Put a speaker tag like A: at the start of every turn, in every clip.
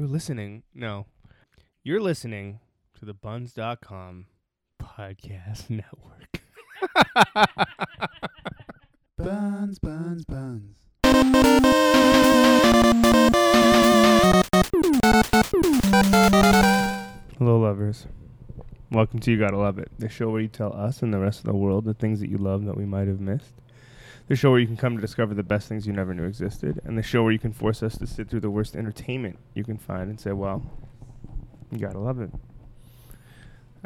A: You're listening. No. You're listening to the buns.com podcast network.
B: Buns, buns, buns.
A: Hello, lovers. Welcome to You Gotta Love It, the show where you tell us and the rest of the world the things that you love that we might have missed. The show where you can come to discover the best things you never knew existed, and the show where you can force us to sit through the worst entertainment you can find and say, well, you gotta love it.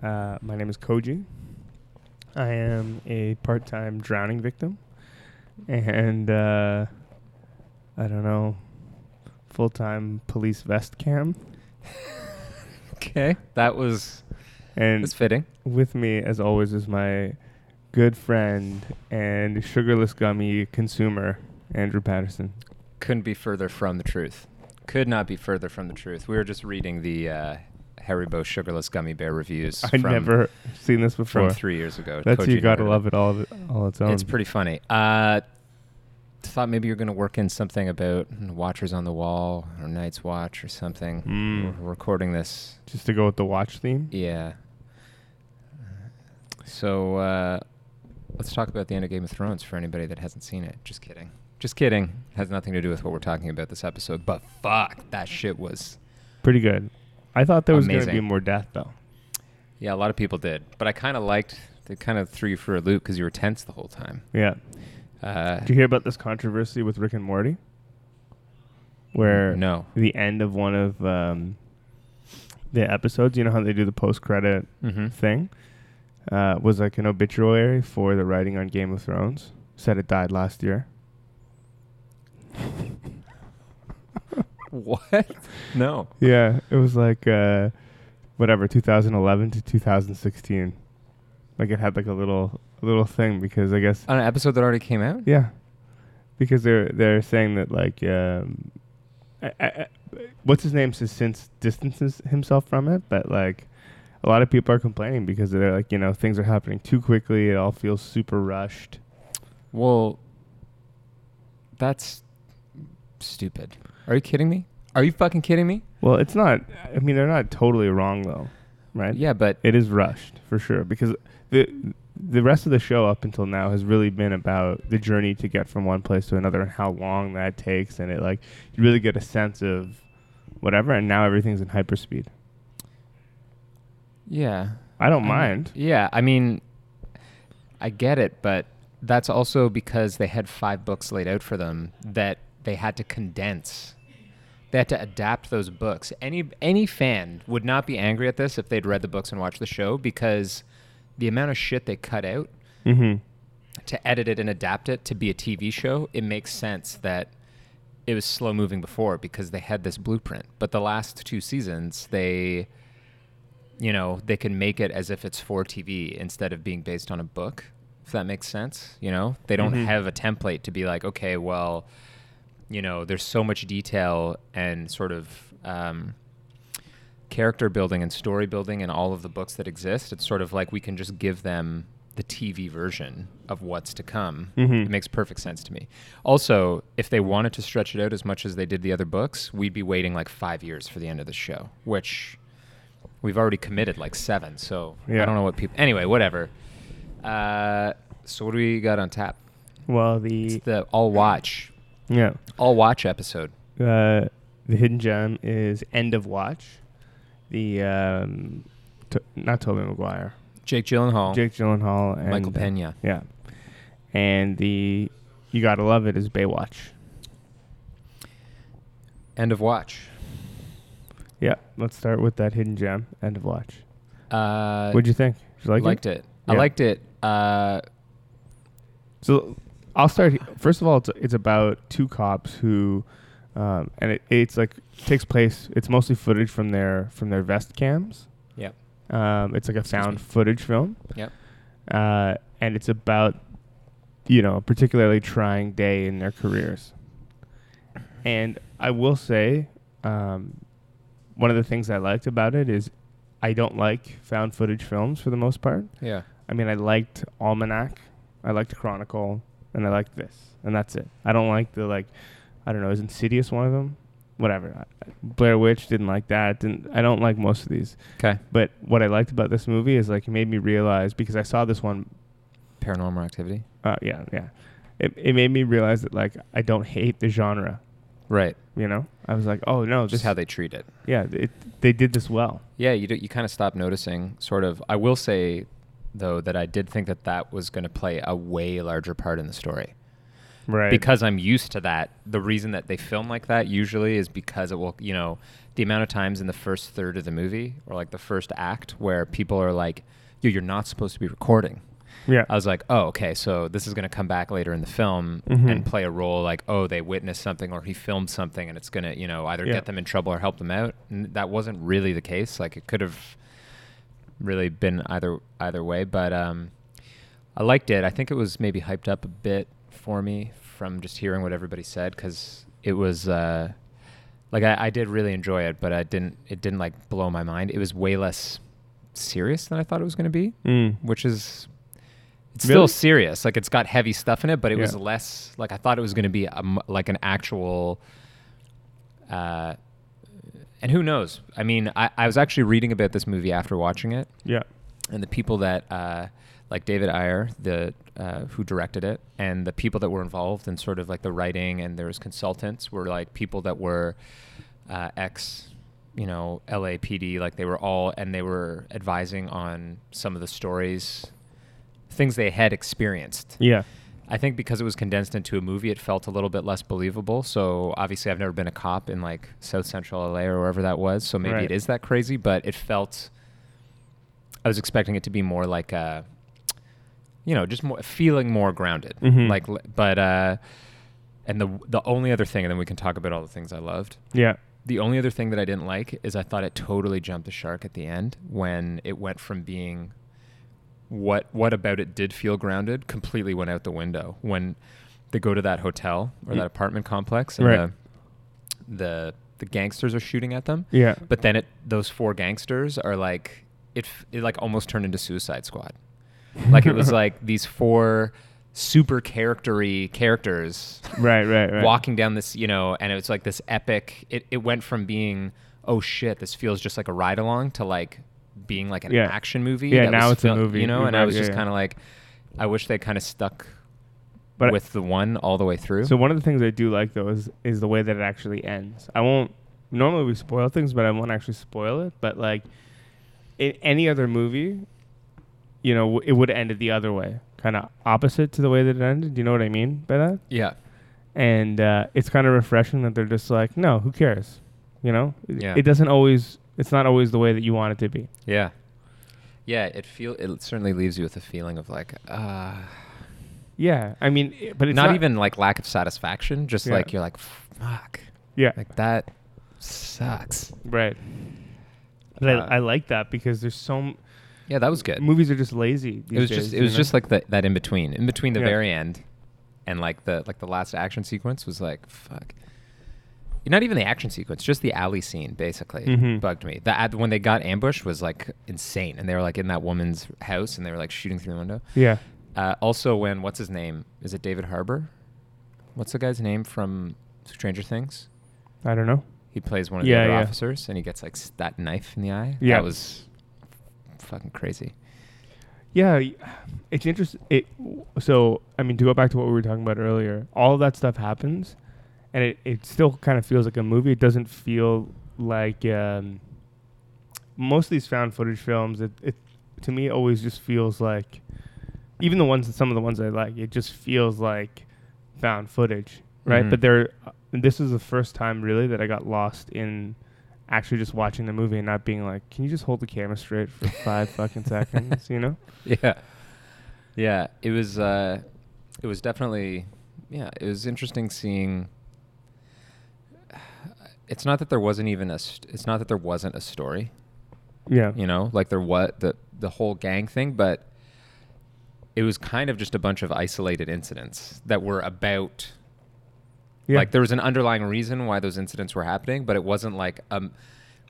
A: Uh, my name is Koji. I am a part time drowning victim, and uh, I don't know, full time police vest cam.
C: Okay, that was
A: And
C: it's fitting.
A: with me, as always, is my good friend and sugarless gummy consumer, Andrew Patterson.
C: Couldn't be further from the truth. Could not be further from the truth. We were just reading the uh, Haribo sugarless gummy bear reviews.
A: I'd
C: from,
A: never seen this before.
C: from three years ago.
A: That's
C: Koji
A: you gotta love it all, of it, all its own.
C: It's pretty funny. Uh, thought maybe you're going to work in something about Watchers on the Wall or Night's Watch or something.
A: Mm.
C: We're recording this.
A: Just to go with the watch theme.
C: Yeah. So uh, let's talk about the end of Game of Thrones for anybody that hasn't seen it. Just kidding. Just kidding. Has nothing to do with what we're talking about this episode. But fuck, that shit was.
A: Pretty good. I thought there was going to
C: Amazing.
A: be more death, though.
C: Yeah, a lot of people did. But I kind of liked. They kind of threw you for a loop because you were tense the whole time.
A: Yeah.
C: Uh,
A: Did you hear about this controversy with Rick and Morty? Where
C: no.
A: the end of one of um, the episodes, you know how they do the post credit
C: Mm-hmm.
A: thing uh, was like an obituary for the writing on Game of Thrones. Said it died last year.
C: What? No.
A: Yeah, it was like uh, whatever 2011 to 2016. Like it had like a little little thing because I guess
C: On an episode that already came out.
A: yeah, because they're they're saying that like um, I, I, I- what's his name has since distances himself from it, but like a lot of people are complaining because they're like you know things are happening too quickly. It all feels super rushed.
C: Well, that's stupid. Are you kidding me? Are you fucking kidding me?
A: Well, it's not. I mean, they're not totally wrong though, right?
C: Yeah, but
A: it is rushed for sure because the the rest of the show up until now has really been about the journey to get from one place to another and how long that takes, and it like you really get a sense of whatever. And now everything's in hyperspeed.
C: Yeah.
A: I don't
C: I-
A: mind.
C: Yeah, I mean, I get it, but that's also because they had five books laid out for them that they had to condense. They had to adapt those books. Any any fan would not be angry at this if they'd read the books and watched the show because the amount of shit they cut out
A: Mm-hmm.
C: to edit it and adapt it to be a TV show, it makes sense that it was slow moving before because they had this blueprint. But the last two seasons, they, you know, they can make it as if it's for TV instead of being based on a book. If that makes sense, you know, they don't
A: Mhm.
C: have a template to be like, okay, well, you know, there's so much detail and sort of um, character building and story building in all of the books that exist. It's sort of like we can just give them the TV version of what's to come.
A: Mhm.
C: It makes perfect sense to me. Also, if they wanted to stretch it out as much as they did the other books, we'd be waiting like five years for the end of the show, which we've already committed like seven. So
A: Yeah.
C: I don't know what people. Anyway, whatever. Uh, so what do we got on tap?
A: Well,
C: It's
A: the
C: the all watch,
A: yeah,
C: all watch episode.
A: uh, the hidden gem is end of watch. The um, to, not Tobey Maguire,
C: Jake Gyllenhaal,
A: Jake Gyllenhaal, and
C: Michael Pena.
A: Yeah. And the you gotta love it is Baywatch.
C: End of watch.
A: Yeah. Let's start with that hidden gem. End of watch.
C: Uh,
A: What'd you think? Did you like
C: liked
A: it?
C: it. I liked it. Uh,
A: So I'll start. First of all, it's it's about two cops who, um, and it, it's like takes place. It's mostly footage from their from their vest cams.
C: Yep.
A: Um, it's like a found footage film.
C: Yep.
A: Uh, and it's about, you know, a particularly trying day in their careers. And I will say, um, one of the things I liked about it is, I don't like found footage films for the most part.
C: yeah.
A: I mean, I liked Almanac, I liked Chronicle, and I liked this, and that's it. I don't like the like, I don't know, is Insidious one of them? whatever. I- Blair Witch didn't like that. Didn't I don't like most of these.
C: Okay.
A: But what I liked about this movie is like it made me realize because I saw this one.
C: Paranormal Activity.
A: Uh, yeah, yeah. It it made me realize that like I don't hate the genre.
C: Right.
A: You know, I was like, oh no,
C: Just how they treat it.
A: yeah, it, they did this well.
C: Yeah, you do, you kind of stop noticing. Sort of. I will say, though, that I did think that that was going to play a way larger part in the story
A: Right.
C: because I'm used to that. The reason that they film like that usually is because it will, you know, the amount of times in the first third of the movie or like the first act where people are like, "Yo, you're not supposed to be recording."
A: Yeah.
C: I was like, oh, okay, so this is going to come back later in the film
A: Mhm.
C: and play a role like, oh, they witnessed something or he filmed something and it's going to, you know, either
A: Yeah.
C: get them in trouble or help them out. And that wasn't really the case. Like it could have really been either either way, but um, I liked it. I think it was maybe hyped up a bit for me from just hearing what everybody said because it was uh, like I, I did really enjoy it, but I didn't. It didn't like blow my mind. It was way less serious than I thought it was going to be
A: Mm.
C: which is it's
A: Really?
C: still serious. Like it's got heavy stuff in it, but it was less like I thought it was going to be a like an actual. Uh, and who knows? I mean, I, I was actually reading about this movie after watching it,
A: Yeah.
C: and the people that uh, like David Ayer, the uh, who directed it, and the people that were involved in sort of like the writing, and there was consultants were like people that were uh, ex, you know, LAPD, like they were all, and they were advising on some of the stories, things they had experienced.
A: Yeah.
C: I think because it was condensed into a movie, it felt a little bit less believable. So obviously, I've never been a cop in like South Central LA or wherever that was. So maybe
A: Right.
C: it is that crazy, but it felt. I was expecting it to be more like a, you know, just more feeling more grounded.
A: Mhm.
C: Like, but uh, and the the only other thing, and then we can talk about all the things I loved.
A: Yeah.
C: The only other thing that I didn't like is I thought it totally jumped the shark at the end when it went from being what what about it did feel grounded completely went out the window when they go to that hotel or that apartment complex and
A: Right.
C: the, the the gangsters are shooting at them
A: Yeah.
C: but then it those four gangsters are like it it like almost turned into Suicide Squad like it was like these four super charactery characters
A: right. Right. Right.
C: walking down this, you know, and it was like this epic. It, it went from being, oh shit, this feels just like a ride along to like being like an
A: Yeah.
C: action movie.
A: Yeah, now it's a movie.
C: you know.
A: You're
C: And I was
A: yeah,
C: just kind of like, I wish they kind of stuck
A: But-
C: with the one all the way through.
A: So one of the things I do like though is is the way that it actually ends. I won't normally we spoil things, but I won't actually spoil it. But like in any other movie, you know, w- it would have ended the other way, kind of opposite to the way that it ended. Do you know what I mean by that?
C: yeah,
A: And uh, it's kind of refreshing that they're just like, no, who cares? You know,
C: Yeah.
A: it doesn't always. It's not always the way that you want it to be.
C: yeah, yeah. It feel it certainly leaves you with a feeling of like, uh,
A: Yeah, I mean, but it's
C: not,
A: not,
C: even like lack of satisfaction. Just
A: Yeah.
C: like you're like, fuck,
A: Yeah,
C: like that sucks.
A: right. But
C: Uh,
A: I, I like that because there's so m-
C: Yeah, that was good.
A: movies are just lazy.
C: it was
A: these
C: just it was
A: know?
C: just like the, that in between in between the
A: Yeah.
C: very end and like the like the last action sequence was like fuck not even the action sequence just the alley scene basically
A: Mhm.
C: bugged me the ad, when they got ambushed was like insane and they were like in that woman's house and they were like shooting through the window
A: yeah.
C: uh, also when what's his name is it david harbour what's the guy's name from stranger things
A: I don't know.
C: he plays one of
A: Yeah,
C: the other
A: yeah.
C: officers and he gets like that knife in the eye
A: Yeah.
C: that was fucking crazy
A: Yeah, it's interesting. It so I mean to go back to what we were talking about earlier, all that stuff happens, and it, it still kind of feels like a movie. It doesn't feel like um, most of these found footage films. It, it to me it always just feels like, even the ones some of the ones I like, it just feels like found footage, right?
C: Mhm.
A: But there, this is the first time really that I got lost in actually just watching the movie and not being like, can you just hold the camera straight for five fucking seconds, you know?
C: yeah yeah it was uh it was definitely yeah it was interesting seeing it's not that there wasn't even a st- it's not that there wasn't a story
A: Yeah.
C: you know like there was the the whole gang thing but it was kind of just a bunch of isolated incidents that were about
A: Yeah.
C: like there was an underlying reason why those incidents were happening but it wasn't like um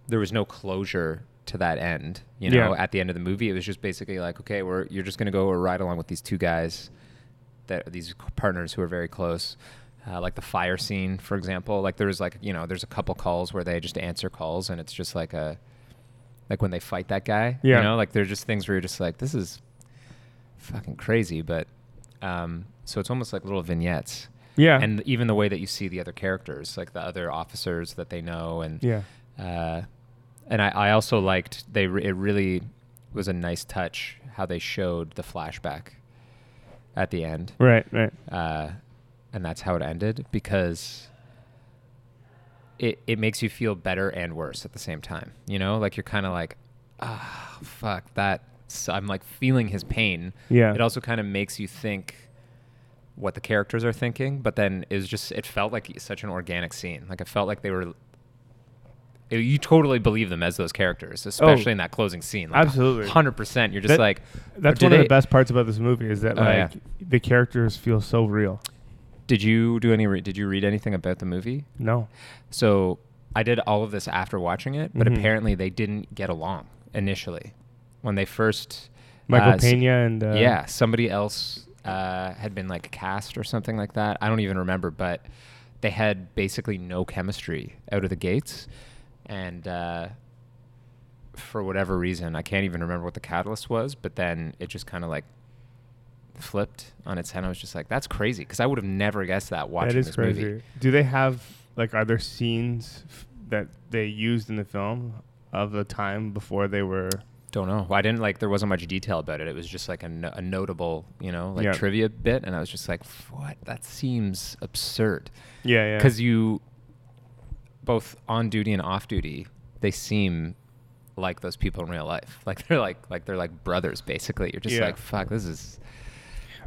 C: there was no closure to that end you know
A: Yeah.
C: at the end of the movie it was just basically like okay we're you're just going to go ride along with these two guys that these partners who are very close Uh, like the fire scene, for example. Like there's like you know there's a couple calls where they just answer calls and it's just like a like when they fight that guy.
A: Yeah.
C: You know, like there's just things where you're just like this is fucking crazy, but um, so it's almost like little vignettes.
A: Yeah.
C: And even the way that you see the other characters, like the other officers that they know, and
A: yeah.
C: uh, and I, I also liked they re- it really was a nice touch how they showed the flashback at the end,
A: Right. Right.
C: uh, and that's how it ended because it it makes you feel better and worse at the same time. You know, like you're kind of like, ah, fuck that. I'm like feeling his pain.
A: Yeah.
C: It also kind of makes you think what the characters are thinking, but then it was just it felt like such an organic scene. Like it felt like they were. it- you totally believe them as those characters, especially in that closing scene. Like
A: Oh. Absolutely.
C: hundred percent. You're just
A: That-
C: like,
A: That's one of the best parts about this movie is that
C: Oh,
A: like
C: yeah.
A: the characters feel so real.
C: Did you do any? Re- did you read anything about the movie?
A: No.
C: So I did all of this after watching it, but
A: Mhm.
C: apparently they didn't get along initially when they first.
A: Michael
C: uh,
A: Pena and uh,
C: yeah, somebody else uh, had been like cast or something like that. I don't even remember, but they had basically no chemistry out of the gates, and uh, for whatever reason, I can't even remember what the catalyst was. But then it just kind of like flipped on its head. I was just like, "That's crazy," because I would have never guessed that watching
A: that is
C: this
A: crazy.
C: movie.
A: Do they have like are there scenes f- that they used in the film of the time before they were?
C: Don't know. I didn't like. There wasn't much detail about it. It was just like a, no- a notable, you know, like
A: Yeah.
C: trivia bit, and I was just like, "What? That seems absurd."
A: Yeah, yeah.
C: Because you, both on duty and off duty, they seem like those people in real life. Like they're like like they're like brothers, basically. You're just
A: Yeah.
C: like, "Fuck, this is."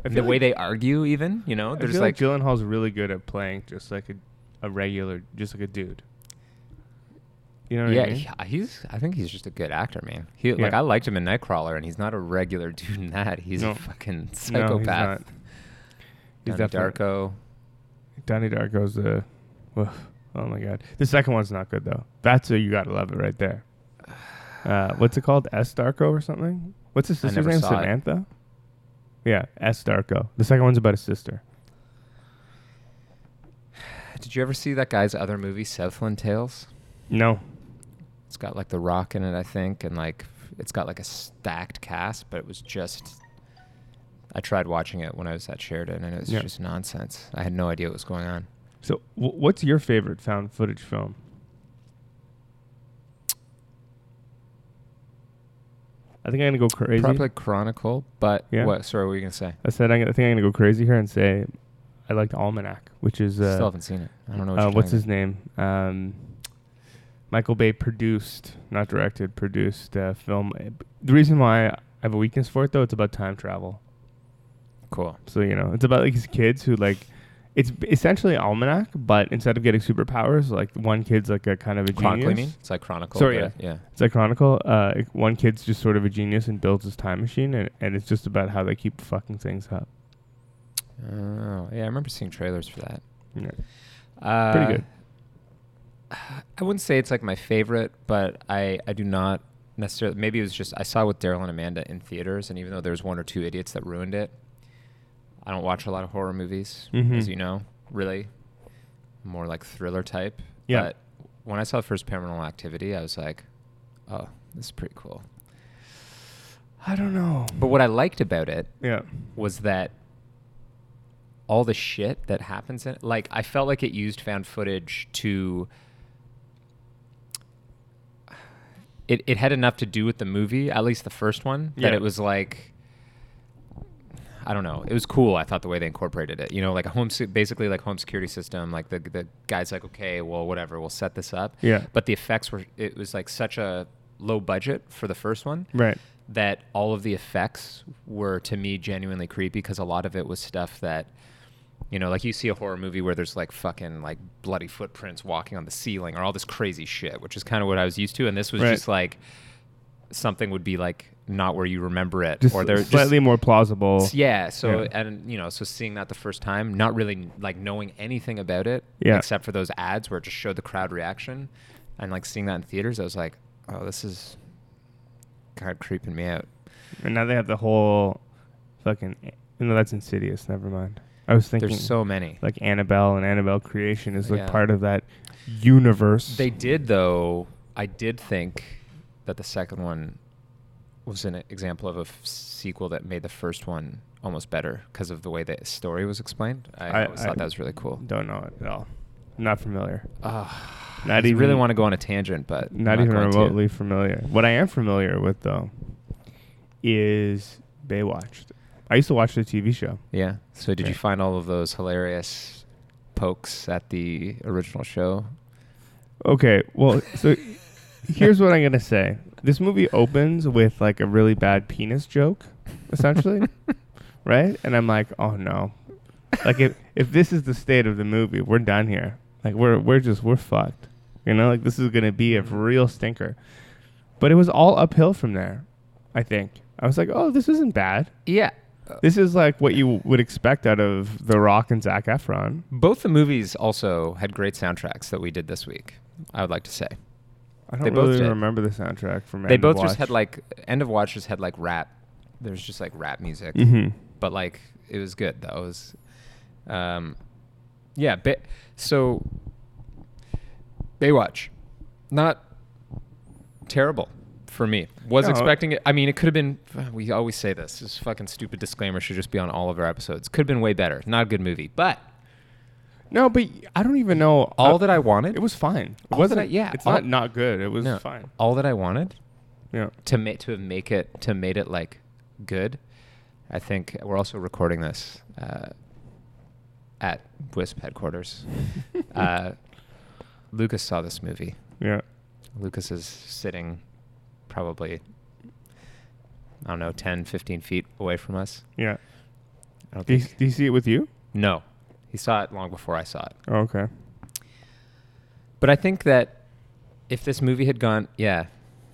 C: The
A: feel
C: way they argue, even you know,
A: I
C: there's like,
A: like Gyllenhaal's really good at playing just like a, a regular, just like a dude. You know what
C: yeah,
A: I mean?
C: he- he's. I think he's just a good actor, man. He like I liked him in Nightcrawler, and he's not a regular dude in that. He's
A: No.
C: a fucking
A: No, he's
C: psychopath.
A: not. He's
C: Donnie Darko.
A: Donnie Darko's the. Oh my god, the second one's not good though. That's a you gotta love it right there. Uh, what's it called? S Darko or something? What's his sister's name?
C: Samantha. it.
A: Yeah, S Darko. The second one's about his sister.
C: Did you ever see that guy's other movie, Southland Tales?
A: No.
C: It's got like The Rock in it, I think, and like it's got like a stacked cast, but it was just. I tried watching it when I was at Sheridan, and it was
A: Yeah.
C: just nonsense. I had no idea what was going on.
A: So, w- what's your favorite found footage film? I think I'm gonna go crazy.
C: Probably Chronicle, but
A: Yeah.
C: what? Sorry, what were you gonna say?
A: I said I'm gonna, I think I'm gonna go crazy here and say I liked Almanac, which is uh,
C: Still haven't seen it. I don't know. What
A: uh, what's his name? Um, Michael Bay produced, not directed, produced uh, film. The reason why I have a weakness for it though, it's about time travel.
C: Cool.
A: So you know, it's about like these kids who like. It's essentially almanac, but instead of getting superpowers, like one kid's like a kind of a
C: Chronicle,
A: genius.
C: mean? It's like Chronicle.
A: Sorry,
C: but yeah.
A: It's like Chronicle. Uh, like, one kid's just sort of a genius and builds his time machine, and, and it's just about how they keep fucking things up.
C: Oh, yeah. I remember seeing trailers for that.
A: Yeah.
C: Uh,
A: Pretty good.
C: I wouldn't say it's like my favorite, but I I do not necessarily. Maybe it was just I saw it with Daryl and Amanda in theaters, and even though there's one or two idiots that ruined it, I don't watch a lot of horror movies,
A: Mhm.
C: as you know. Really, more like thriller type.
A: Yeah.
C: But when I saw the first Paranormal Activity, I was like, oh, this is pretty cool.
A: I don't know.
C: But what I liked about it
A: Yeah.
C: was that all the shit that happens in it, like I felt like it used found footage to it, it had enough to do with the movie, at least the first one,
A: yeah.
C: that it was like I don't know. It was cool. I thought the way they incorporated it. You know, like a home, basically like home security system. Like the the guy's like, okay, well, whatever, we'll set this up.
A: Yeah.
C: But the effects were. It was like such a low budget for the first one
A: Right.
C: that all of the effects were to me genuinely creepy because a lot of it was stuff that you know like you see a horror movie where there's like fucking like bloody footprints walking on the ceiling or all this crazy shit which is kind of what i was used to and this was
A: Right.
C: just like something would be like not where you remember it
A: Just
C: or they're
A: slightly
C: just,
A: more plausible.
C: yeah so
A: Yeah.
C: and you know so seeing that the first time not really like knowing anything about it
A: Yeah.
C: except for those ads where it just showed the crowd reaction and like seeing that in theaters i was like oh this is kind of creeping me out
A: And now they have the whole fucking. No, that's Insidious. Never mind. I was thinking
C: There's so many.
A: like Annabelle and Annabelle Creation is like
C: Yeah.
A: part of that universe.
C: They did though. I did think that the second one was an example of a f- sequel that made the first one almost better because of the way the story was explained. I,
A: I-
C: always
A: I
C: thought that was really cool.
A: don't know it at all. Not familiar.
C: Uh,
A: Not
C: I
A: even
C: really want to go on a tangent, but I'm
A: not even
C: going to.
A: remotely familiar. What I am familiar with though is Baywatch. I used to watch the TV show.
C: Yeah. So did you find all of those hilarious pokes at the original show?
A: Okay, well, so here's what I'm gonna say. This movie opens with like a really bad penis joke, essentially, right? And I'm like, oh no, like if if this is the state of the movie, we're done here. Like we're we're just we're fucked. You know, like this is gonna be a real stinker. But it was all uphill from there. I think I was like, oh, this isn't bad.
C: Yeah.
A: This is like what you would expect out of The Rock and Zac Efron.
C: Both the movies also had great soundtracks that we did this week. I would like to say
A: I don't
C: They both
A: really
C: did.
A: remember the soundtrack from.
C: they
A: End
C: both just had like End of Watch just had like rap. There's just like rap music,
A: Mhm.
C: but like it was good though. It was, um, yeah. Ba- so Baywatch, not terrible for me. Was
A: No.
C: expecting it. I mean, it could have been. We always say this. This fucking stupid disclaimer should just be on all of our episodes. Could have been way better. Not a good movie, but
A: No, but I don't even know.
C: all that I wanted.
A: it was fine. It
C: all
A: wasn't.
C: I- yeah,
A: it's
C: all-
A: not not good. It was
C: No.
A: fine.
C: all that I wanted
A: Yeah.
C: to make to make it to made it like good. I think we're also recording this uh, at Wisp headquarters. uh, Lucas saw this movie.
A: Yeah.
C: Lucas is sitting probably I don't know 10 15 feet away from us.
A: Yeah.
C: I don't
A: Do you,
C: think
A: do you see it with you?
C: No. He saw it long before I saw it.
A: Oh, okay.
C: But I think that if this movie had gone, yeah,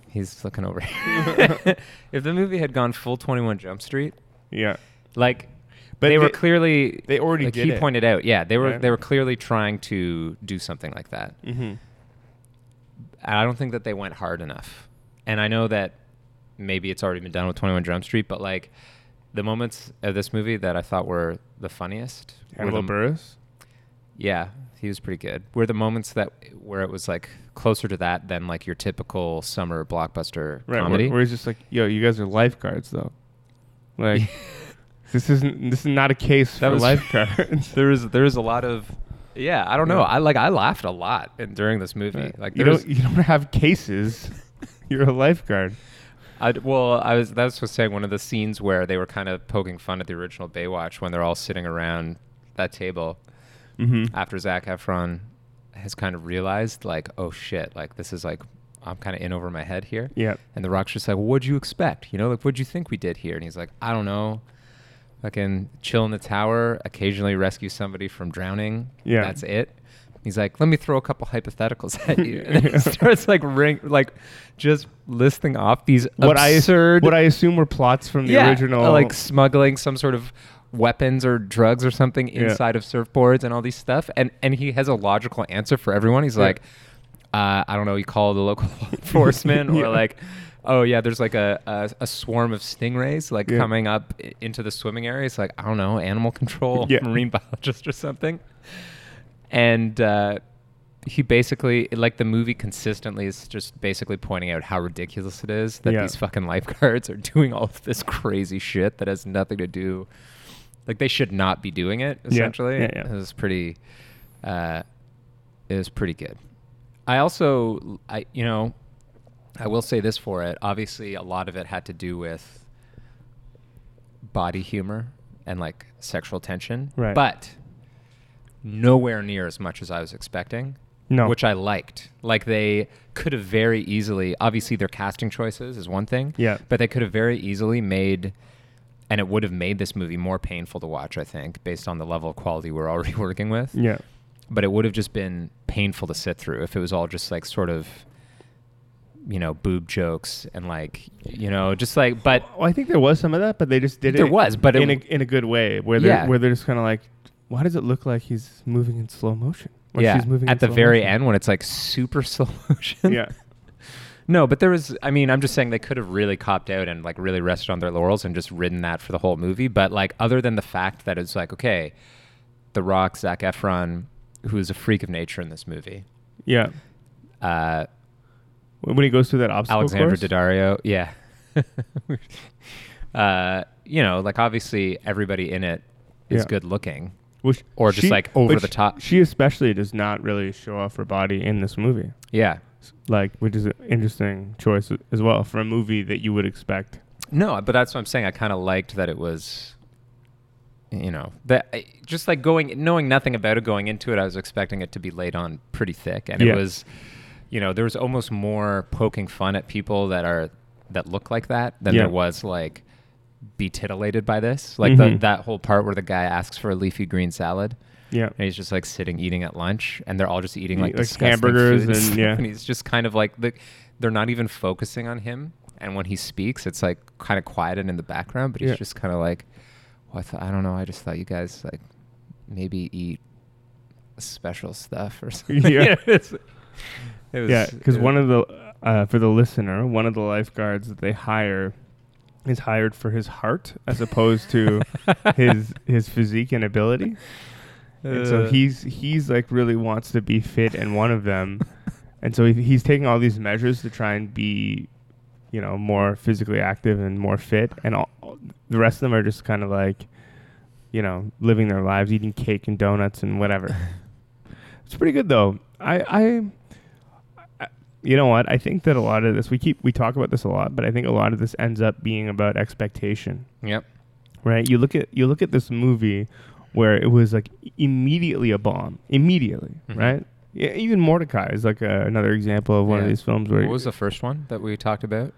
C: he's looking over if the movie had gone full 21 Jump Street,
A: Yeah.
C: like
A: But
C: they, were clearly
A: they already
C: like
A: did
C: he
A: it.
C: pointed out, yeah, they were
A: Right.
C: they were clearly trying to do something like that.
A: Mm-hmm.
C: And I don't think that they went hard enough. And I know that maybe it's already been done with 21 Jump Street, but like the moments of this movie that I thought were the funniest were
A: Hannibal
C: the,
A: Buress.
C: Yeah, he was pretty good. Were the moments that where it was like closer to that than like your typical summer blockbuster
A: Right.
C: comedy.
A: Where, where he's just like, yo, you guys are lifeguards though. Like, this isn't this is not a case
C: That
A: for
C: was-
A: lifeguards.
C: there was there was a lot of yeah, I don't know.
A: Yeah.
C: I like I laughed a lot in, during this movie.
A: Right.
C: Like
A: you don't you don't have cases. You're a lifeguard.
C: I well, I was that's was saying one of the scenes where they were kind of poking fun at the original Baywatch when they're all sitting around that table
A: Mm-hmm.
C: after Zac Efron has kind of realized like, oh shit, like this is like I'm kind of in over my head here.
A: Yeah.
C: And The Rock's just like, well, what'd you expect? You know, like, what'd you think we did here? And he's like, I don't know. Fucking chill in the tower, occasionally rescue somebody from drowning.
A: Yeah.
C: That's it. He's like, let me throw a couple hypotheticals at you. And he starts like ring, like just listing off these
A: What I
C: absurd,
A: what I assume were plots from the
C: yeah,
A: original.
C: like smuggling some sort of weapons or drugs or something
A: Yeah.
C: inside of surfboards and all these stuff. And and he has a logical answer for everyone. He's
A: Yeah.
C: like, uh, I don't know. You call the local law enforcement or like, oh yeah, there's like a, a, a swarm of stingrays like
A: Yeah.
C: coming up i- into the swimming area. It's like I don't know, animal control,
A: Yeah.
C: marine biologist or something. And uh, he basically like the movie consistently is just basically pointing out how ridiculous it is that
A: Yeah.
C: these fucking lifeguards are doing all of this crazy shit that has nothing to do like they should not be doing it essentially
A: Yeah, yeah.
C: it was pretty uh it was pretty good i also i you know i will say this for it obviously a lot of it had to do with body humor and like sexual tension
A: Right.
C: but nowhere near as much as i was expecting
A: no.
C: which I liked. Like they could have very easily, obviously their casting choices is one thing,
A: Yeah.
C: but they could have very easily made, and it would have made this movie more painful to watch. I think based on the level of quality we're already working with,
A: Yeah.
C: but it would have just been painful to sit through if it was all just like sort of, you know, boob jokes and like, you know, just like, but
A: Well, I think there was some of that, but they just did
C: There
A: it.
C: was, but
A: in
C: it-
A: a in a good way, where they're
C: Yeah.
A: where they're just kind of like, why does it look like he's moving in slow motion? Or
C: yeah,
A: she's moving
C: at
A: in
C: the
A: slow
C: very
A: motion?
C: end when it's like super slow motion.
A: yeah,
C: No, but there was. I mean, I'm just saying they could have really copped out and like really rested on their laurels and just ridden that for the whole movie. But like, other than the fact that it's like, okay, The Rock, Zac Efron, who is a freak of nature in this movie.
A: Yeah.
C: Uh,
A: When when he goes through that obstacle
C: Alexander
A: course.
C: Daddario, yeah. uh, you know, like obviously everybody in it is
A: Yeah.
C: good looking.
A: Which
C: or just,
A: she-
C: like, over the top.
A: She especially does not really show off her body in this movie.
C: Yeah.
A: Like, which is an interesting choice as well for a movie that you would expect.
C: No, but that's what I'm saying. I kind of liked that it was, you know, that I- just like going, knowing nothing about it going into it, I was expecting it to be laid on pretty thick, and
A: Yeah.
C: it was, you know, there was almost more poking fun at people that are that look like that than
A: Yeah.
C: there was like be titillated by this. Like the,
A: Mhm.
C: that whole part where the guy asks for a leafy green salad.
A: Yeah.
C: And he's just like sitting eating at lunch, and they're all just eating like,
A: like, hamburgers
C: food
A: and- yeah.
C: and he's just kind of like the, they're not even focusing on him, and when he speaks, it's like kind of quiet and in the background, but he's
A: Yeah.
C: just kind of like, well, I thought I don't know, I just thought you guys like maybe eat special stuff or something.
A: Yeah.
C: You know, it's- it was-
A: Yeah, because one of the uh, for the listener, one of the lifeguards that they hire is hired for his heart as opposed to his his physique and ability. And so
C: Uh.
A: he's he's like really wants to be fit and one of them, and so he, he's taking all these measures to try and be, you know, more physically active and more fit, and all, the rest of them are just kind of like, you know, living their lives, eating cake and donuts and whatever. it's pretty good though. I I. You know what? I think that a lot of this we keep we talk about this a lot, but I think a lot of this ends up being about expectation
C: Yep.
A: right? You look at you look at this movie where it was like immediately a bomb, immediately,
C: Mhm.
A: right? Yeah, even Mortdecai is like a, another example of one of these films where
C: What was the first one that we talked about?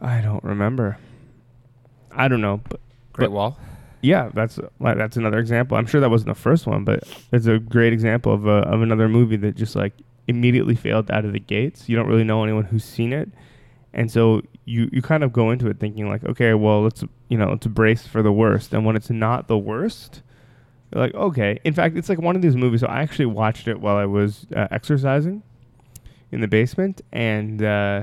A: I don't remember. I don't know, but
C: Great
A: But-
C: Wall.
A: yeah, that's like, that's another example. I'm sure that wasn't the first one, but it's a great example of a, of another movie that just like immediately failed out of the gates. You don't really know anyone who's seen it, and so you you kind of go into it thinking like, okay, well, let's you know let's brace for the worst. And when it's not the worst, you're like, okay. In fact, it's like one of these movies. So I actually watched it while I was uh, exercising in the basement, and uh,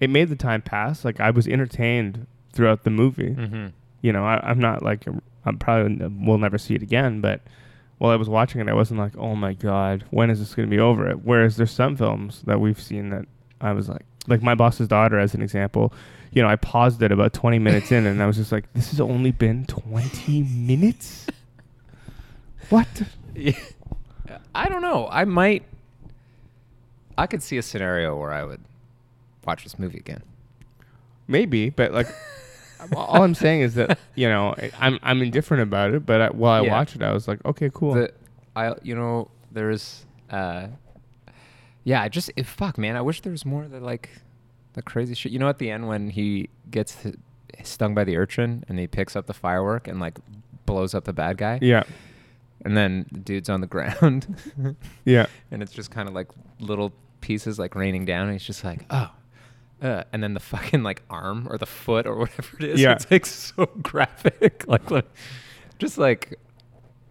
A: it made the time pass. Like I was entertained throughout the movie
C: Mm-hmm.
A: you know, I, I'm not like I'm probably n- will never see it again. But while I was watching it, I wasn't like, oh my god, when is this going to be over? Whereas there's some films that we've seen that I was like, like my boss's daughter as an example. You know, I paused it about 20 minutes in, and I was just like, this has only been 20 minutes. What?
C: Yeah. I don't know. I might. I could see a scenario where I would watch this movie again.
A: Maybe, but like, all I'm saying is that you know I- I'm I'm indifferent about it. But I, while I
C: Yeah.
A: watched it, I was like, okay, cool.
C: The, I, you know, there's, uh, yeah. I just, if, fuck, man. I wish there was more of the like, the crazy shit. You know, at the end when he gets h- stung by the urchin and he picks up the firework and like blows up the bad guy,
A: yeah,
C: and then the dude's on the ground,
A: yeah,
C: and it's just kind of like little pieces like raining down, and he's just like, oh. Uh, and then the fucking like arm or the foot or whatever it is,
A: Yeah.
C: it's like so graphic, like, like just like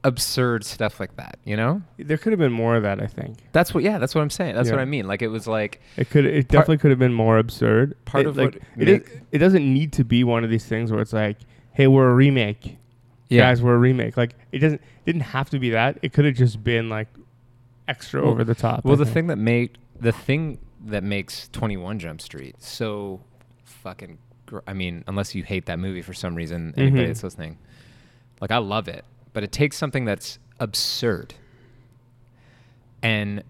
C: absurd stuff like that, you know?
A: there could have been more of that. I think.
C: That's what. Yeah, that's what I'm saying. That's what I mean. Like it was like
A: It could. It definitely could have been more absurd.
C: Part
A: It,
C: of
A: like, it, is,
C: make-
A: it doesn't need to be one of these things where it's like, "Hey, we're a remake, guys. We're a remake." Like it doesn't. Didn't have to be that. It could have just been like extra
C: Well-
A: over the top.
C: Well,
A: I
C: the
A: think.
C: thing that made the thing that makes 21 Jump Street so fucking. Gr- I mean, unless you hate that movie for some reason, anybody
A: Mhm.
C: that's listening, like I love it, but it takes something that's absurd and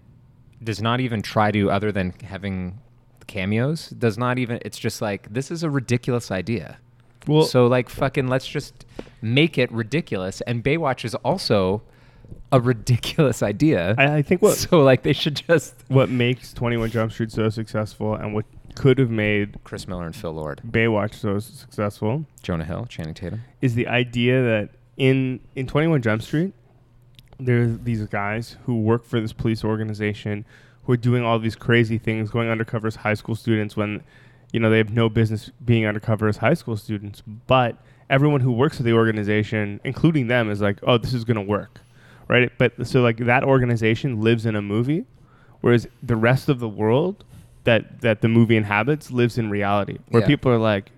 C: does not even try to, other than having cameos, does not even. It's just like this is a ridiculous idea.
A: Well,
C: so like fucking let's just make it ridiculous. And Baywatch is also a ridiculous idea.
A: I, I think what
C: so like they should just
A: what makes Twenty One Jump Street so successful and what could have made
C: Chris Miller and Phil Lord,
A: Baywatch so successful
C: Jonah Hill, Channing Tatum.
A: is the idea that in in 21 Jump Street there's these guys who work for this police organization who are doing all these crazy things going undercover as high school students when you know they have no business being undercover as high school students but everyone who works at the organization including them is like oh this is going to work right but so like that organization lives in a movie whereas the rest of the world that that the movie inhabits lives in reality where
C: Yeah.
A: people are like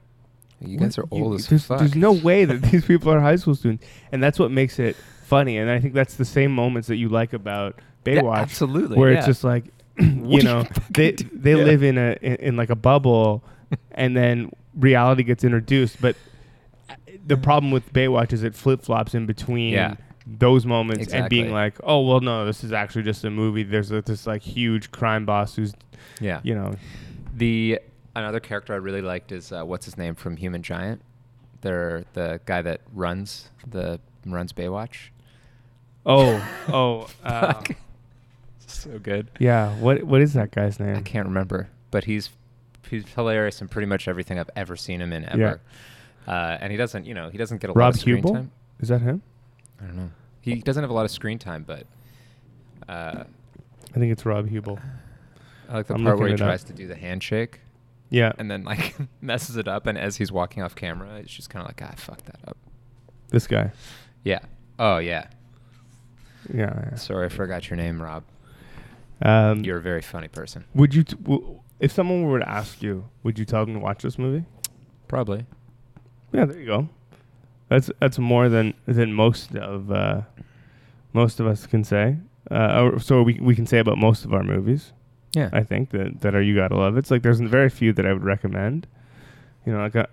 C: You guys are
A: what? You-
C: old as
A: there's,
C: fuck.
A: There's no way that these people are high school students, and that's what makes it funny, and I think that's the same moments that you like about
C: Yeah,
A: Baywatch,
C: absolutely.
A: where
C: yeah.
A: it's just like, you know, they they
C: Yeah.
A: live in a in, in like a bubble, and then reality gets introduced. But uh, the problem with Baywatch is it flip flops in between
C: Yeah.
A: Those moments and being like, oh well, no, this is actually just a movie. There's a, this like huge crime boss who's
C: yeah.
A: you know
C: The another character I really liked is uh, what's his name from Human Giant. They're the guy that runs the runs Baywatch.
A: oh oh uh,
C: so good.
A: yeah. What what is that guy's name?
C: I can't remember, but he's he's hilarious in pretty much everything I've ever seen him in ever. Uh, and he doesn't, you know, he doesn't get a lot of screen
A: Huebel?
C: time.
A: Is that him?
C: I don't know. He doesn't have a lot of screen time, but uh,
A: I think it's Rob Huebel.
C: I like the
A: I'm
C: part where he
A: looking it up.
C: tries to do the handshake
A: Yeah,
C: and then like messes it up, and as he's walking off camera, it's just kind of like, ah, I fucked that up.
A: this guy.
C: Yeah. Oh yeah.
A: Yeah.
C: Sorry, I forgot your name, Rob.
A: Um,
C: You're a very funny person.
A: would you, t- w- if someone were to ask you, would you tell them to watch this movie?
C: Probably.
A: Yeah, there you go. That's that's more than than most of uh, most of us can say. Uh, so we we can say about most of our movies.
C: Yeah.
A: I think that that are you gotta love. It's like there's very few that I would recommend. You know, like I,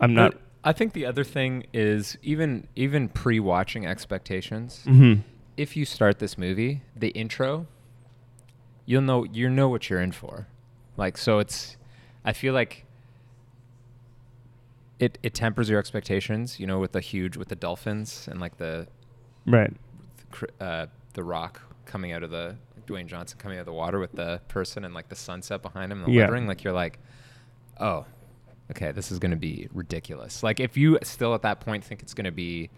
A: I'm not.
C: But I think the other thing is even even pre-watching expectations.
A: hmm
C: If you start this movie, the intro, you'll know you know what you're in for. Like so, it's. I feel like. It it tempers your expectations, you know, with the huge with the dolphins and like the
A: Right.
C: uh, the rock coming out of the Dwayne Johnson coming out of the water with the person and like the sunset behind him, and the
A: Yeah.
C: lettering. Like you're like, oh, okay, this is gonna be ridiculous. Like if you still at that point think it's gonna be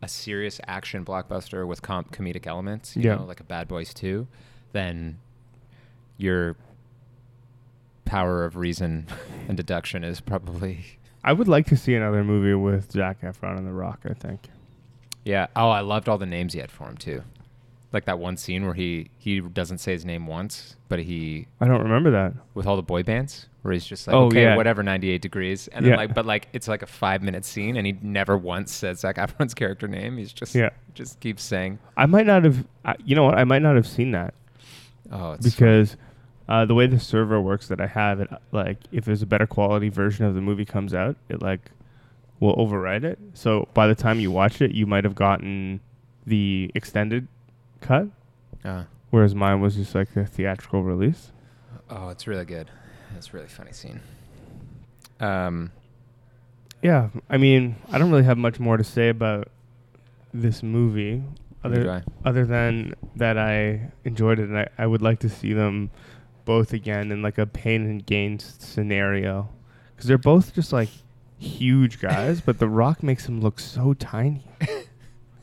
C: a serious action blockbuster with com- comedic elements, you
A: Yeah.
C: know, like a Bad Boys Two, then your power of reason and deduction is probably
A: I would like to see another movie with Zac Efron and The Rock. I think.
C: Yeah. Oh, I loved all the names he had for him too. Like that one scene where he he doesn't say his name once, but he
A: I don't remember that.
C: with all the boy bands where he's just like,
A: Oh,
C: okay,
A: yeah.
C: whatever, ninety eight degrees, and then
A: Yeah.
C: like, but like it's like a five minute scene, and he never once says Zac Efron's character name. He's just
A: Yeah.
C: just keeps saying,
A: I might not have. I you know what? I might not have seen that.
C: oh, it's
A: because uh, the way the server works that I have it like if there's a better quality version of the movie comes out, it like will override it. So by the time you watch it, you might have gotten the extended cut,
C: Uh,
A: whereas mine was just like the theatrical release.
C: oh, it's really good. It's a really funny scene. Um,
A: Yeah, I mean, I don't really have much more to say about this movie other other than that I enjoyed it and I, I would like to see them both again in like a pain and gain scenario because they're both just like huge guys, but The Rock makes him look so tiny.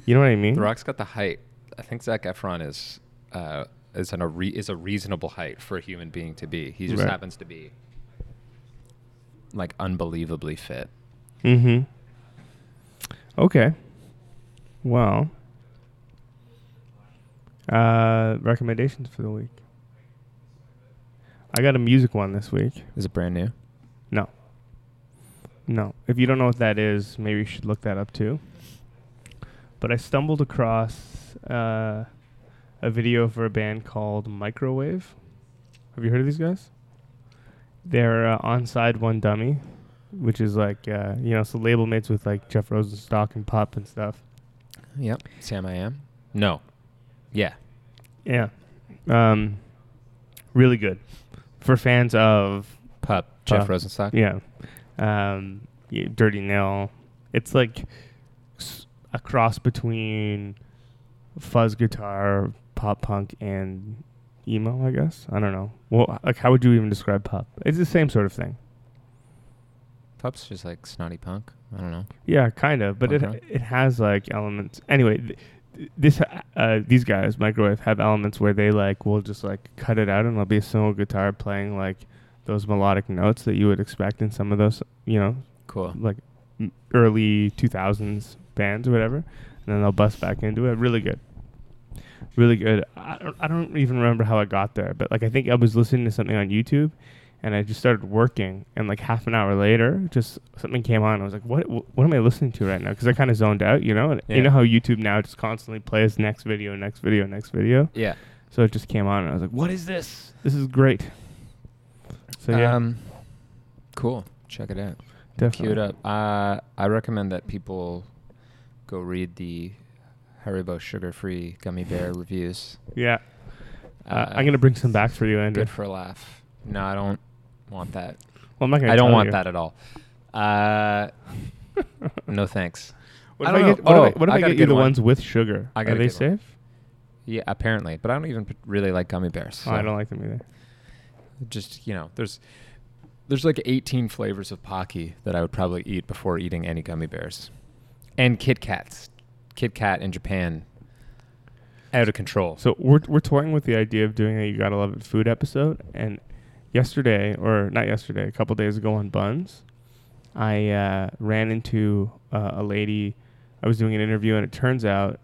A: You know what I mean?
C: The Rock's got the height. I think Zac Efron is uh, is an, a re- is a reasonable height for a human being to be. He just
A: Right.
C: happens to be like unbelievably fit.
A: Mm-hmm. Okay. Well. Uh, recommendations for the week. I got a music one this week.
C: Is it brand new?
A: No. No. If you don't know what that is, maybe you should look that up too. But I stumbled across uh, a video for a band called Microwave. Have you heard of these guys? They're uh, on SideOneDummy, which is like uh, you know, so label mates with like Jeff Rosenstock and Pup and stuff.
C: Yep. Sam I am. No. Yeah.
A: Yeah. Um, really good for fans of
C: Pup. Jeff Rosenstock.
A: Yeah. Um, yeah, Dirty Nail. It's like s- a cross between fuzz guitar, pop punk, and emo. I guess I don't know. Well, like how would you even describe Pup? It's the same sort of thing.
C: Pup's just like snotty punk. I don't know.
A: Yeah, kind of, but it
C: Okay.
A: it has like elements. Anyway, th- this uh, these guys, Microwave, have elements where they like will just like cut it out and there'll be a single guitar playing like those melodic notes that you would expect in some of those, you know,
C: Cool.
A: like early 2000s bands or whatever, and then they'll bust back into it. Really good, really good. I don't, I don't even remember how I got there, but like I think I was listening to something on YouTube, and I just started working. And like half an hour later, just something came on. I was like, "What? What am I listening to right now?" Because I kind of zoned out, you know. And
C: Yeah.
A: you know how YouTube now just constantly plays next video, next video, next video.
C: Yeah.
A: So it just came on, and I was like, "What is this? This is great." So yeah,
C: Um, cool. Check it out.
A: definitely.
C: Cue it up. Uh, I recommend that people go read the Haribo sugar-free gummy bear reviews.
A: Yeah, uh, I'm gonna bring some back for you, Andrew.
C: Good for a laugh. No, I don't want that.
A: well, I'm not gonna.
C: I don't want
A: you.
C: that at all. Uh, no thanks.
A: What if
C: don't
A: I get? What
C: Oh,
A: if I, what if
C: I
A: I, get you the
C: one.
A: ones with sugar?
C: I
A: Are they
C: good one.
A: safe?
C: Yeah, apparently, but I don't even p- really like gummy bears.
A: Oh, I don't like them either.
C: Just you know, there's there's like 18 flavors of Pocky that I would probably eat before eating any gummy bears, and Kit Kats. Kit Kat in Japan, out of control.
A: So we're we're toying with the idea of doing a you gotta love it food episode. And yesterday, or not yesterday, a couple days ago on Bunz, I uh, ran into uh, a lady. I was doing an interview, and it turns out,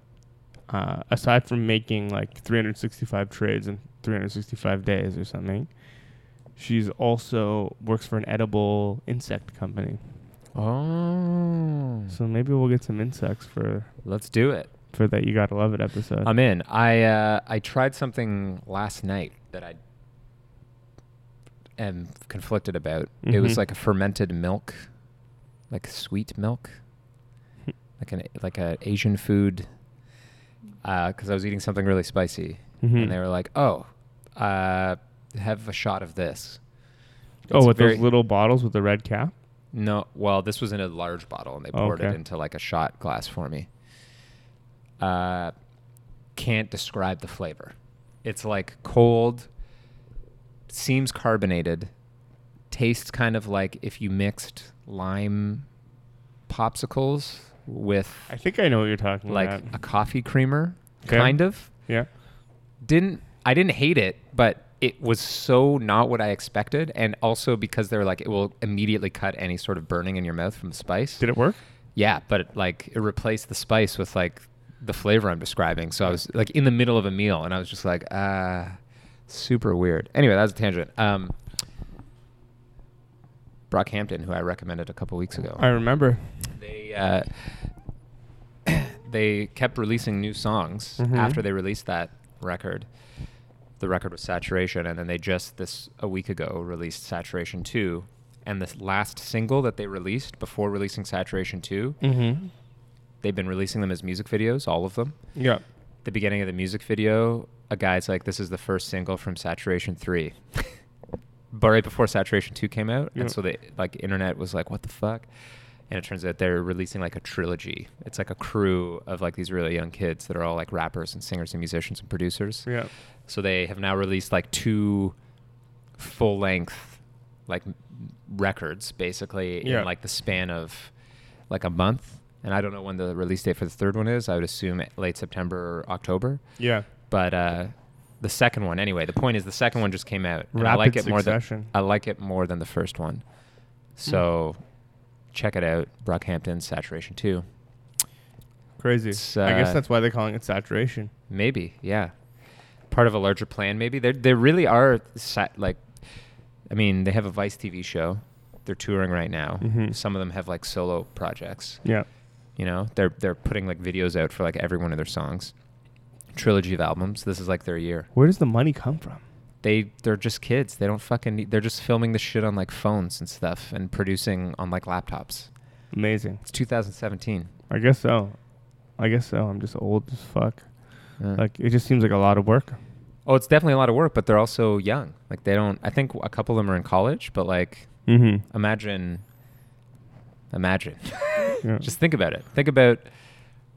A: uh, aside from making like 365 trades in 365 days or something, she's also works for an edible insect company.
C: Oh,
A: So maybe we'll get some insects for
C: let's do it.
A: for that you gotta love it episode.
C: I'm in. I uh, I tried something last night that I am conflicted about. It was
A: Mhm.
C: like a fermented milk, like sweet milk, like an like a Asian food. Because I was eating something really spicy,
A: Mhm.
C: and they were like, "Oh, uh, have a shot of this."
A: oh, with
C: very-
A: those little bottles with the red cap.
C: No, well, this was in a large bottle, and they poured it into like a shot glass for me. Uh, can't describe the flavor. It's like cold, seems carbonated, tastes kind of like if you mixed lime popsicles with
A: I think I know what you're talking about.
C: like
A: about.
C: a coffee creamer,
A: Okay.
C: kind of.
A: Yeah.
C: Didn't I didn't hate it, but it was so not what I expected, and also because they're like it will immediately cut any sort of burning in your mouth from the spice.
A: Did it work?
C: Yeah, but it, like it replaced the spice with like the flavor I'm describing. So I was like in the middle of a meal, and I was just like, ah, super weird. Anyway, that was a tangent. Um, Brockhampton, who I recommended a couple weeks ago,
A: I remember.
C: they uh, they kept releasing new songs
A: Mhm.
C: after they released that record. The record was Saturation, and then they just this a week ago released Saturation Two, and the last single that they released before releasing Saturation Two,
A: Mm-hmm.
C: they've been releasing them as music videos, all of them.
A: Yeah.
C: The beginning of the music video, a guy's like, "This is the first single from Saturation 3." but right before Saturation 2 came out,
A: Yeah.
C: and so the like internet was like, "What the fuck?" And it turns out they're releasing like a trilogy. It's like a crew of like these really young kids that are all like rappers and singers and musicians and producers.
A: Yeah.
C: So they have now released like two full length like records basically
A: Yeah.
C: in like the span of like a month. And I don't know when the release date for the third one is. I would assume late September or October.
A: Yeah.
C: But uh the second one anyway, the point is the second one just came out. and I
A: Rapid
C: like it more than
A: succession.
C: I like it more than the first one. So check it out. Brockhampton Saturation 2.
A: Crazy.
C: It's,
A: I guess
C: uh,
A: that's why they're calling it saturation.
C: Maybe, yeah. Part of a larger plan, maybe. They they really are sat like. I mean, they have a Vice TV show. They're touring right now.
A: Mhm.
C: Some of them have like solo projects.
A: Yeah.
C: You know, they're they're putting like videos out for like every one of their songs. Trilogy of albums. This is like their year.
A: Where does the money come from?
C: They they're just kids. They don't fucking. Need, they're just filming the shit on like phones and stuff and producing on like laptops.
A: Amazing.
C: It's 2017.
A: I guess so. I guess so. I'm just old as fuck.
C: Yeah.
A: Like it just seems like a lot of work.
C: oh, it's definitely a lot of work, but they're also young. Like they don't. I think a couple of them are in college, but like
A: Mm-hmm.
C: imagine imagine
A: Yeah.
C: just think about it think about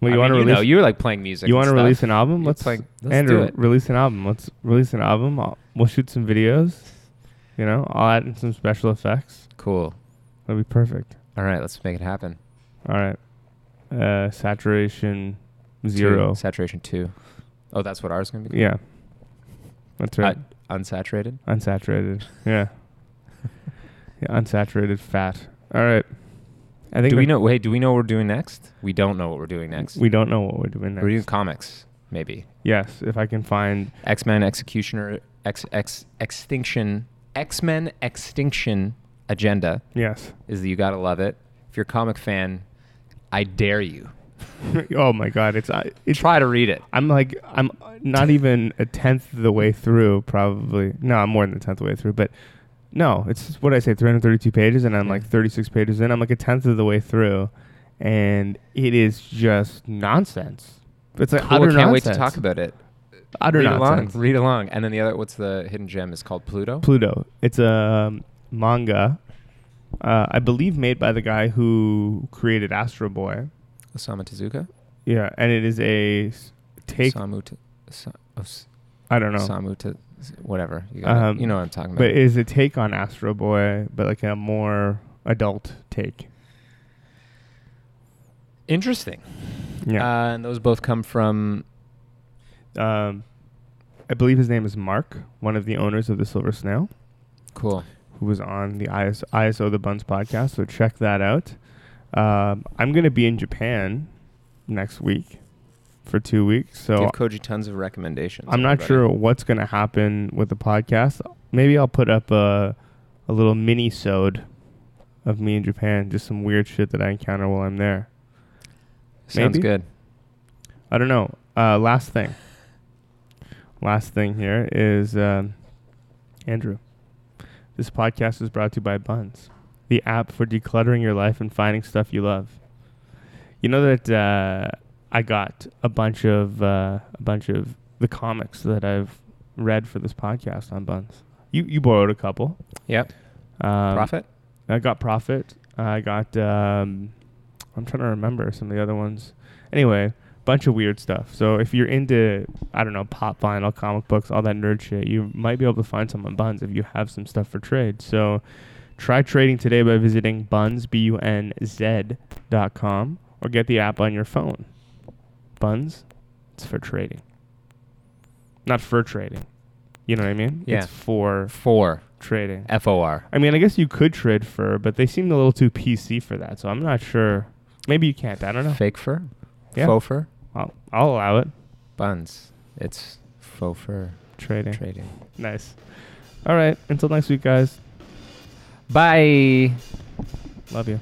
A: Well, you want to
C: you
A: release?
C: know you were like playing music
A: you
C: want to
A: release an album?
C: You're
A: Let's
C: playing- let's
A: Andrew
C: do it.
A: release an album. Let's release an album. I'll, we'll shoot some videos. You know, I'll add in some special effects.
C: cool
A: That'd be perfect.
C: all right let's make it happen
A: All right. Uh, saturation
C: Two,
A: zero.
C: saturation 2 oh that's what ours is going to be
A: Yeah. That's right.
C: Uh, unsaturated
A: unsaturated. Yeah. yeah. Unsaturated fat. All right. I think
C: do we know wait do we know what we're doing next we don't know what we're doing next
A: We don't know what we're doing next.
C: we're doing comics maybe
A: yes, if I can find.
C: x-men executioner x x extinction X Men Extinction Agenda
A: Yes.
C: is the you gotta love it. If you're a comic fan, I dare you
A: oh my god, it's I it's
C: try to read it.
A: I'm like I'm not even a tenth of the way through, probably. No, I'm more than a tenth of the way through, but no, it's what I say, 332 pages, and I'm like 36 pages in. I'm like a tenth of the way through, and it is just nonsense. It's like
C: Cool,
A: utter
C: can't wait to talk about it.
A: Utter
C: read
A: nonsense.
C: along. Read along. And then the other, what's the hidden gem? Is called Pluto.
A: Pluto. It's a um, manga, uh, I believe, made by the guy who created Astro Boy.
C: Osamu Tezuka.
A: Yeah, and it is a take.
C: Osamu. Osa- Os-
A: I don't know.
C: Osamu. Te- whatever. You, got
A: Um,
C: you know what I'm talking about.
A: But is a take on Astro Boy, but like a more adult take.
C: Interesting.
A: Yeah.
C: Uh, and those both come from.
A: um, I believe his name is Mark, one of the owners of the Silver Snail,
C: Cool.
A: who was on the IS- ISO The Bunz podcast. So check that out. Um, I'm going to be in Japan next week for two weeks. So
C: Give Koji tons of recommendations.
A: I'm not
C: everybody.
A: sure what's going to happen with the podcast. Maybe I'll put up a, a little mini-sode of me in Japan, just some weird shit that I encounter while I'm there.
C: Sounds
A: Maybe.
C: good.
A: I don't know. Uh, last thing. Last thing here is um, Andrew. This podcast is brought to you by Bunz, the app for decluttering your life and finding stuff you love. You know that uh, I got a bunch of uh, a bunch of the comics that I've read for this podcast on Bunz. You you borrowed a couple.
C: Yep.
A: Um,
C: Prophet.
A: I got Prophet. I got. Um, I'm trying to remember some of the other ones. Anyway, bunch of weird stuff. So if you're into, I don't know, pop vinyl, comic books, all that nerd shit, you might be able to find some on Bunz if you have some stuff for trade. So try trading today by visiting Bunz B U N Z dot com or get the app on your phone. Bunz, it's for trading, not for trading. You know what I mean?
C: Yeah.
A: It's for
C: Four.
A: trading.
C: F O R.
A: I mean, I guess you could trade fur, but they seemed a little too PC for that, so I'm not sure. Maybe you can't. I don't know.
C: Fake fur.
A: Yeah.
C: Faux fur.
A: I'll, I'll allow it.
C: Bunz. It's faux fur
A: Trading.
C: trading.
A: Nice. All right. Until next week, guys.
C: Bye.
A: Love you.